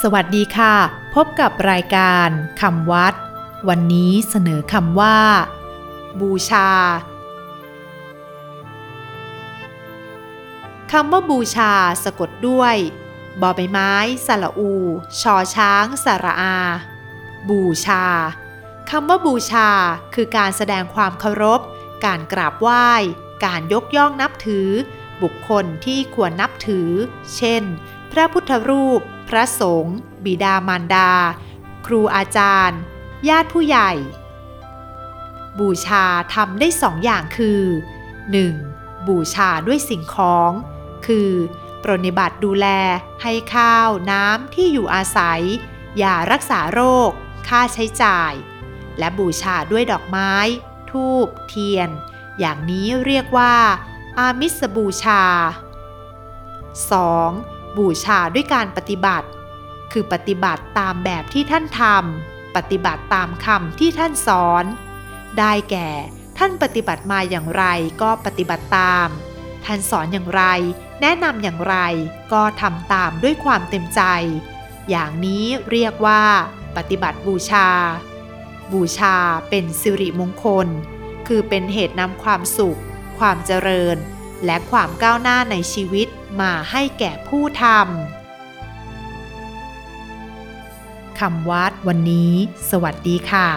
สวัสดีค่ะ พบกับรายการคำวัด วันนี้เสนอคำว่า บูชาคำว่าบูชาสะกดด้วยบอใบไม้สระอู ชอช้างสระอา บูชาคำว่าบูชาคือการแสดงความเคารพ การกราบไหว้ การยกย่องนับถือ บุคคลที่ควรนับถือ เช่น พระพุทธรูป พระสงฆ์ บิดามารดา ครูอาจารย์ ญาติผู้ใหญ่ บูชาทำได้สองอย่างคือ 1. บูชาด้วยสิ่งของ คือ ปรนนิบัติดูแล ให้ข้าว น้ำ ที่อยู่อาศัย ยารักษาโรค ค่าใช้จ่าย และบูชาด้วยดอกไม้ ทูบ เทียน อย่างนี้เรียกว่า อามิสบูชา 2. บูชาด้วยการปฏิบัติ คือปฏิบัติตามแบบที่ท่านทำปฏิบัติตามคำที่ท่านสอน ได้แก่ท่านปฏิบัติมาอย่างไรก็ปฏิบัติตาม ท่านสอนอย่างไร แนะนำอย่างไรก็ทำตามด้วยความเต็มใจ อย่างนี้เรียกว่า ปฏิบัติบูชา บูชาเป็นสิริมงคล คือเป็นเหตุนำความสุข ความเจริญ และความก้าวหน้าในชีวิตมาให้แก่ผู้ทำคำวัดวันนี้ สวัสดีค่ะ